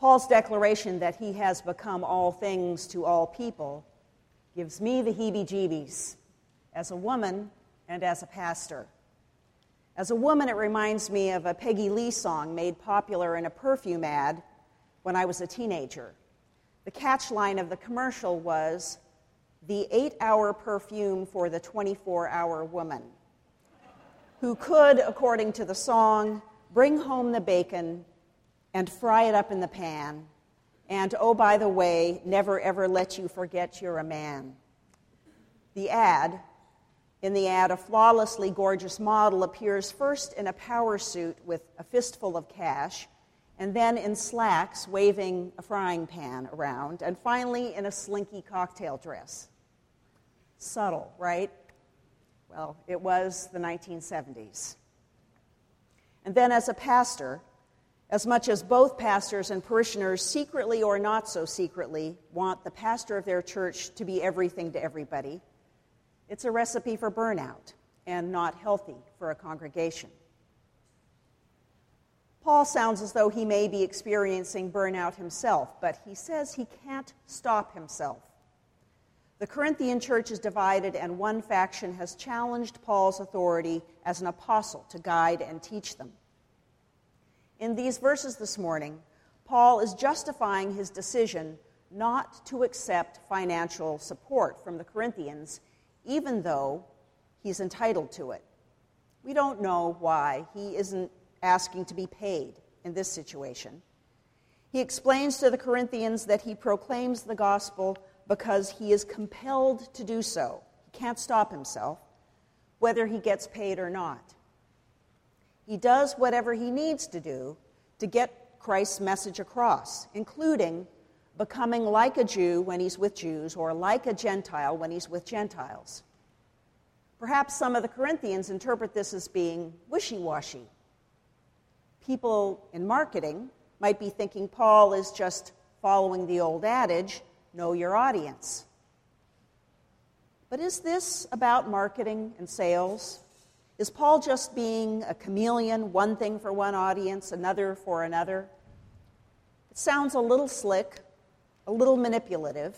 Paul's declaration that he has become all things to all people gives me the heebie jeebies as a woman and as a pastor. As a woman, it reminds me of a Peggy Lee song made popular in a perfume ad when I was a teenager. The catch line of the commercial was the eight hour perfume for the 24 hour woman, who could, according to the song, bring home the bacon and fry it up in the pan, and oh, by the way, never ever let you forget you're a man. The ad, in the ad, a flawlessly gorgeous model appears first in a power suit with a fistful of cash, and then in slacks waving a frying pan around, and finally in a slinky cocktail dress. Subtle, right? Well, it was the 1970s. And then, as a pastor, as much as both pastors and parishioners, secretly or not so secretly, want the pastor of their church to be everything to everybody, it's a recipe for burnout and not healthy for a congregation. Paul sounds as though he may be experiencing burnout himself, but he says he can't stop himself. The Corinthian church is divided, and one faction has challenged Paul's authority as an apostle to guide and teach them. In these verses this morning, Paul is justifying his decision not to accept financial support from the Corinthians, even though he's entitled to it. We don't know why he isn't asking to be paid in this situation. He explains to the Corinthians that he proclaims the gospel because he is compelled to do so. He can't stop himself, whether he gets paid or not. He does whatever he needs to do to get Christ's message across, including becoming like a Jew when he's with Jews or like a Gentile when he's with Gentiles. Perhaps some of the Corinthians interpret this as being wishy washy. People in marketing might be thinking Paul is just following the old adage know your audience. But is this about marketing and sales? Is Paul just being a chameleon, one thing for one audience, another for another? It sounds a little slick, a little manipulative,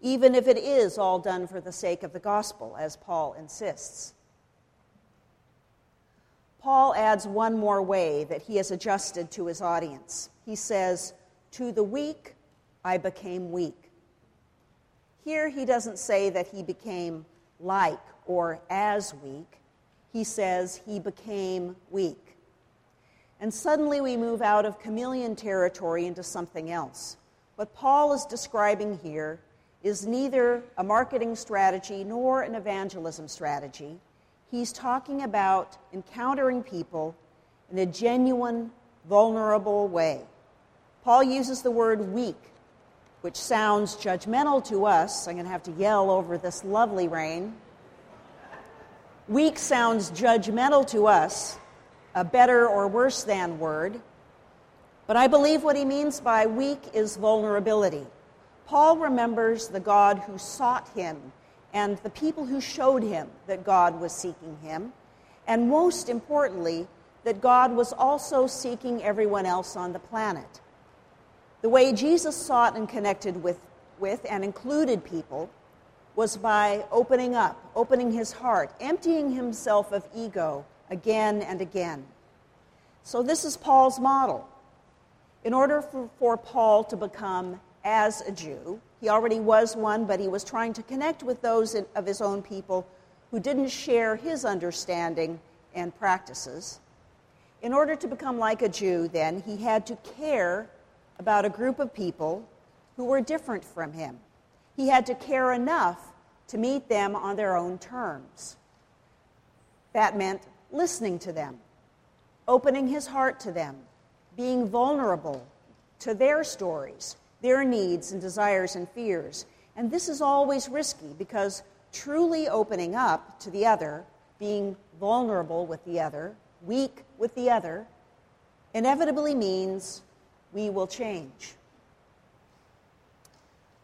even if it is all done for the sake of the gospel, as Paul insists. Paul adds one more way that he has adjusted to his audience. He says, To the weak, I became weak. Here he doesn't say that he became like or as weak he says he became weak. And suddenly we move out of chameleon territory into something else. What Paul is describing here is neither a marketing strategy nor an evangelism strategy. He's talking about encountering people in a genuine, vulnerable way. Paul uses the word weak, which sounds judgmental to us. I'm going to have to yell over this lovely rain. Weak sounds judgmental to us, a better or worse than word. But I believe what he means by weak is vulnerability. Paul remembers the God who sought him and the people who showed him that God was seeking him, and most importantly, that God was also seeking everyone else on the planet. The way Jesus sought and connected with, with and included people was by opening up, opening his heart, emptying himself of ego again and again. So, this is Paul's model. In order for, for, Paul to become as a Jew, he already was one, but he was trying to connect with those in, of his own people who didn't share his understanding and practices. In order to become like a Jew, then, he had to care about a group of people who were different from him. He had to care enough to meet them on their own terms. That meant listening to them, opening his heart to them, being vulnerable to their stories, their needs and desires and fears. And this is always risky because truly opening up to the other, being vulnerable with the other, weak with the other, inevitably means we will change.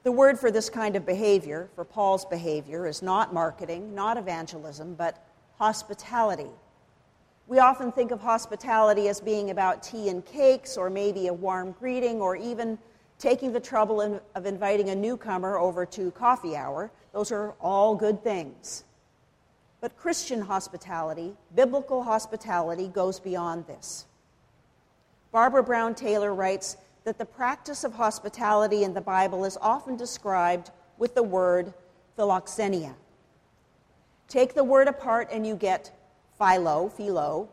The word for this kind of behavior, for Paul's behavior, is not marketing, not evangelism, but hospitality. We often think of hospitality as being about tea and cakes, or maybe a warm greeting, or even taking the trouble in, of inviting a newcomer over to coffee hour. Those are all good things. But Christian hospitality, biblical hospitality, goes beyond this. Barbara Brown Taylor writes that the practice of hospitality in the Bible is often described with the word philoxenia. Take the word apart and you get philo, philo,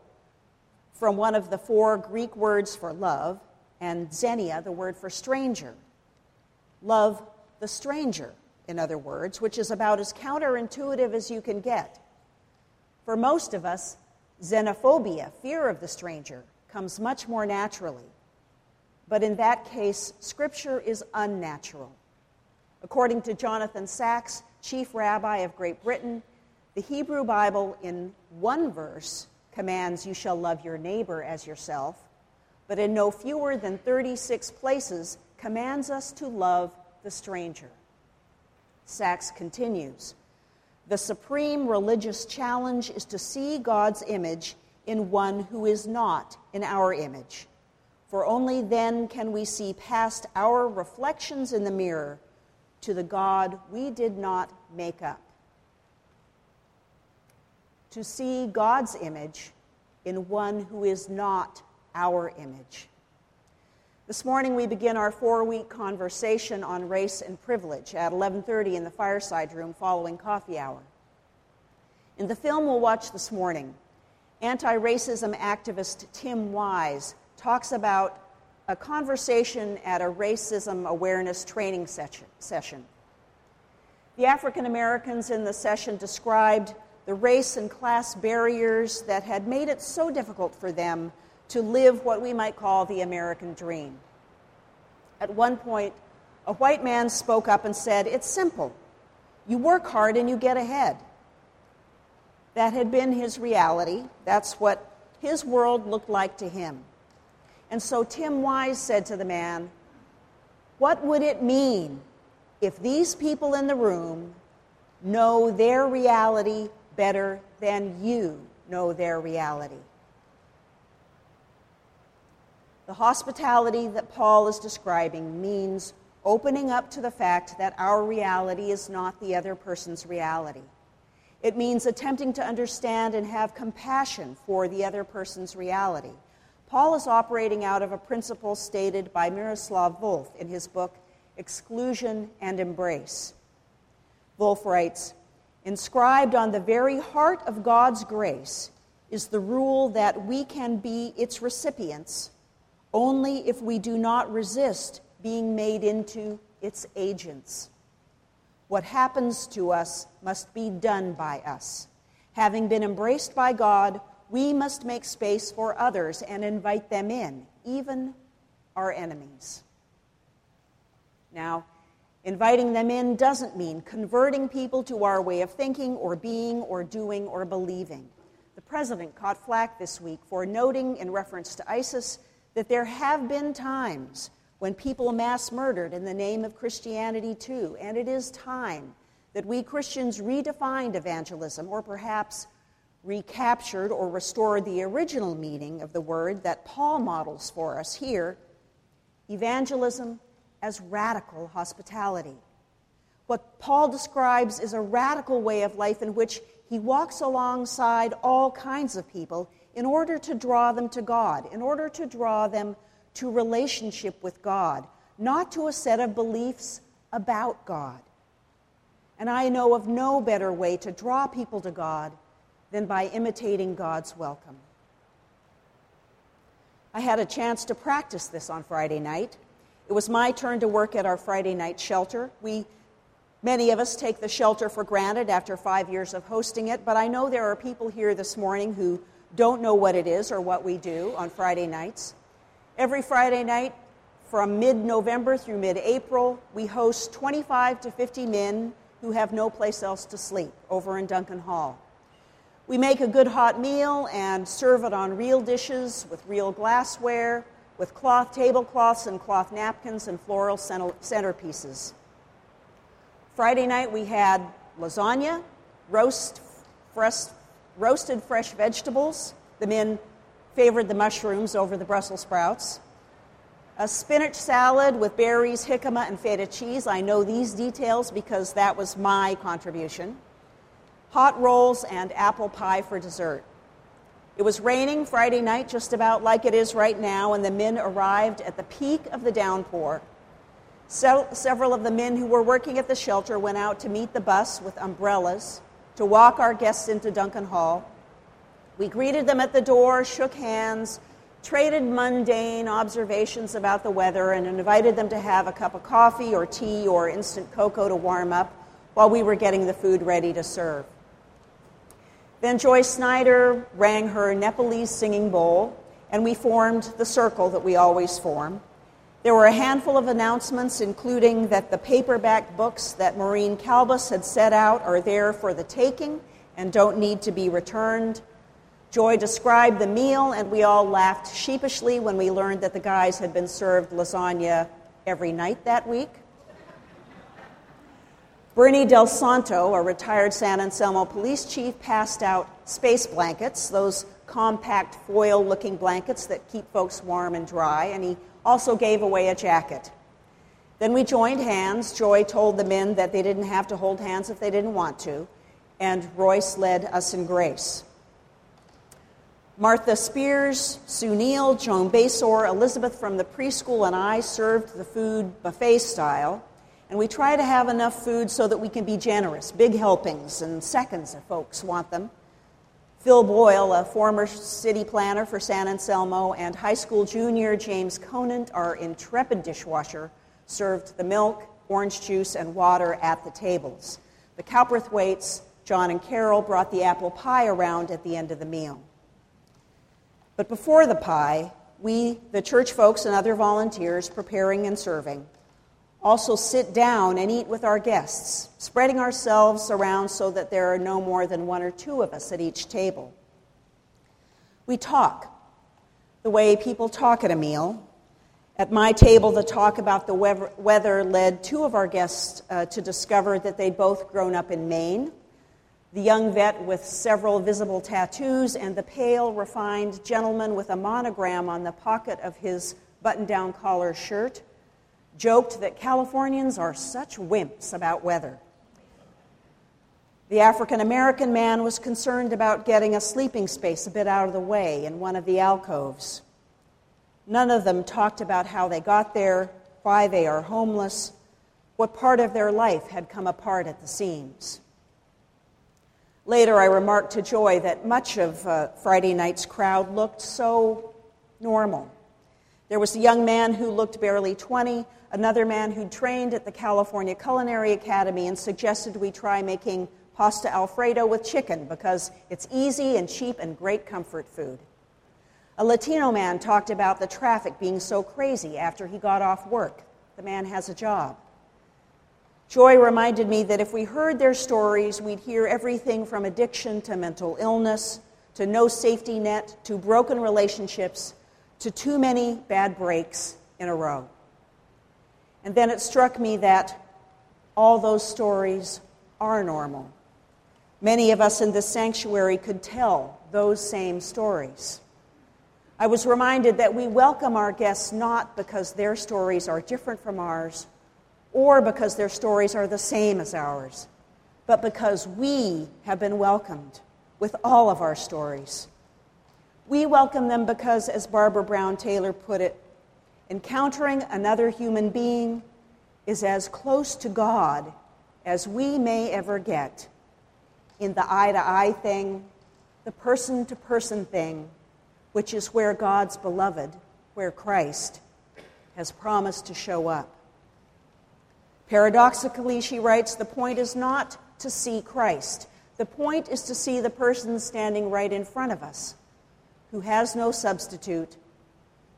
from one of the four Greek words for love, and xenia, the word for stranger. Love the stranger, in other words, which is about as counterintuitive as you can get. For most of us, xenophobia, fear of the stranger, comes much more naturally. But in that case, Scripture is unnatural. According to Jonathan Sacks, chief rabbi of Great Britain, the Hebrew Bible in one verse commands you shall love your neighbor as yourself, but in no fewer than 36 places commands us to love the stranger. Sacks continues The supreme religious challenge is to see God's image in one who is not in our image. For only then can we see past our reflections in the mirror to the God we did not make up. To see God's image in one who is not our image. This morning we begin our 4-week conversation on race and privilege at 11:30 in the fireside room following coffee hour. In the film we'll watch this morning, anti-racism activist Tim Wise talks about a conversation at a racism awareness training session. The African Americans in the session described the race and class barriers that had made it so difficult for them to live what we might call the American dream. At one point, a white man spoke up and said, It's simple. You work hard and you get ahead. That had been his reality. That's what his world looked like to him. And so Tim Wise said to the man, What would it mean if these people in the room know their reality better than you know their reality? The hospitality that Paul is describing means opening up to the fact that our reality is not the other person's reality. It means attempting to understand and have compassion for the other person's reality. Paul is operating out of a principle stated by Miroslav Volf in his book Exclusion and Embrace. Volf writes Inscribed on the very heart of God's grace is the rule that we can be its recipients only if we do not resist being made into its agents. What happens to us must be done by us. Having been embraced by God, we must make space for others and invite them in, even our enemies. Now, inviting them in doesn't mean converting people to our way of thinking or being or doing or believing. The president caught flack this week for noting, in reference to ISIS, that there have been times when people mass murdered in the name of Christianity too, and it is time that we Christians redefined evangelism, or perhaps recaptured or restored the original meaning of the word that Paul models for us here evangelism as radical hospitality. What Paul describes is a radical way of life in which he walks alongside all kinds of people in order to draw them to God, in order to draw them to relationship with God, not to a set of beliefs about God. And I know of no better way to draw people to God than by imitating God's welcome. I had a chance to practice this on Friday night. It was my turn to work at our Friday night shelter. We, many of us, take the shelter for granted after five years of hosting it, but I know there are people here this morning who don't know what it is or what we do on Friday nights. Every Friday night, from mid November through mid April, we host 25 to 50 men who have no place else to sleep over in Duncan Hall. We make a good hot meal and serve it on real dishes with real glassware, with cloth tablecloths and cloth napkins and floral centerpieces. Friday night we had lasagna, roast, fresh, roasted fresh vegetables The men favored the mushrooms over the Brussels sprouts. A spinach salad with berries, jicama, and feta cheese. I know these details because that was my contribution. Hot rolls and apple pie for dessert. It was raining Friday night, just about like it is right now, and the men arrived at the peak of the downpour. Several of the men who were working at the shelter went out to meet the bus with umbrellas to walk our guests into Duncan Hall. We greeted them at the door, shook hands, traded mundane observations about the weather, and invited them to have a cup of coffee or tea or instant cocoa to warm up while we were getting the food ready to serve. Then Joyce Snyder rang her Nepalese singing bowl, and we formed the circle that we always form. There were a handful of announcements, including that the paperback books that Maureen Kalbus had set out are there for the taking and don't need to be returned. Joy described the meal, and we all laughed sheepishly when we learned that the guys had been served lasagna every night that week. Bernie Del Santo, a retired San Anselmo police chief, passed out space blankets, those compact foil looking blankets that keep folks warm and dry, and he also gave away a jacket. Then we joined hands. Joy told the men that they didn't have to hold hands if they didn't want to, and Royce led us in grace. Martha Spears, Sue Neal, Joan Basor, Elizabeth from the preschool, and I served the food buffet style. And we try to have enough food so that we can be generous, big helpings and seconds if folks want them. Phil Boyle, a former city planner for San Anselmo, and high school junior James Conant, our intrepid dishwasher, served the milk, orange juice, and water at the tables. The Cowperthwaites, John and Carol, brought the apple pie around at the end of the meal. But before the pie, we, the church folks and other volunteers preparing and serving, also sit down and eat with our guests, spreading ourselves around so that there are no more than one or two of us at each table. We talk the way people talk at a meal. At my table, the talk about the weather led two of our guests uh, to discover that they'd both grown up in Maine. The young vet with several visible tattoos, and the pale, refined gentleman with a monogram on the pocket of his button down collar shirt joked that Californians are such wimps about weather. The African American man was concerned about getting a sleeping space a bit out of the way in one of the alcoves. None of them talked about how they got there, why they are homeless, what part of their life had come apart at the seams. Later, I remarked to Joy that much of uh, Friday night's crowd looked so normal. There was a young man who looked barely 20, another man who trained at the California Culinary Academy and suggested we try making pasta alfredo with chicken because it's easy and cheap and great comfort food. A Latino man talked about the traffic being so crazy after he got off work. The man has a job. Joy reminded me that if we heard their stories, we'd hear everything from addiction to mental illness, to no safety net, to broken relationships, to too many bad breaks in a row. And then it struck me that all those stories are normal. Many of us in this sanctuary could tell those same stories. I was reminded that we welcome our guests not because their stories are different from ours or because their stories are the same as ours, but because we have been welcomed with all of our stories. We welcome them because, as Barbara Brown Taylor put it, Encountering another human being is as close to God as we may ever get in the eye to eye thing, the person to person thing, which is where God's beloved, where Christ, has promised to show up. Paradoxically, she writes, the point is not to see Christ. The point is to see the person standing right in front of us, who has no substitute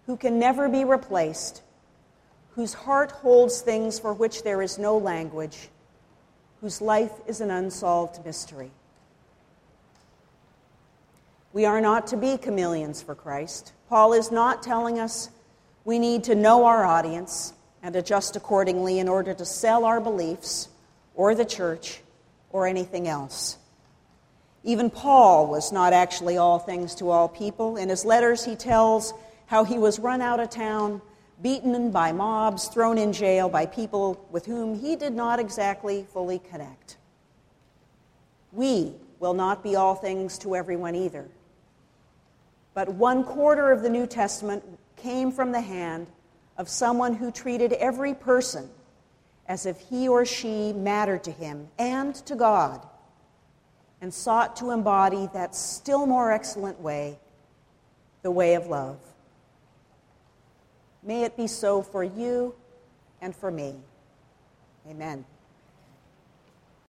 who can never be replaced, whose heart holds things for which there is no language, whose life is an unsolved mystery. We are not to be chameleons for Christ. Paul is not telling us we need to know our audience and adjust accordingly in order to sell our beliefs or the church or anything else. Even Paul was not actually all things to all people. In his letters, he tells how he was run out of town, beaten by mobs, thrown in jail by people with whom he did not exactly fully connect. We will not be all things to everyone either. But one quarter of the New Testament came from the hand of someone who treated every person as if he or she mattered to him and to God, and sought to embody that still more excellent way, the way of love. May it be so for you and for me. Amen.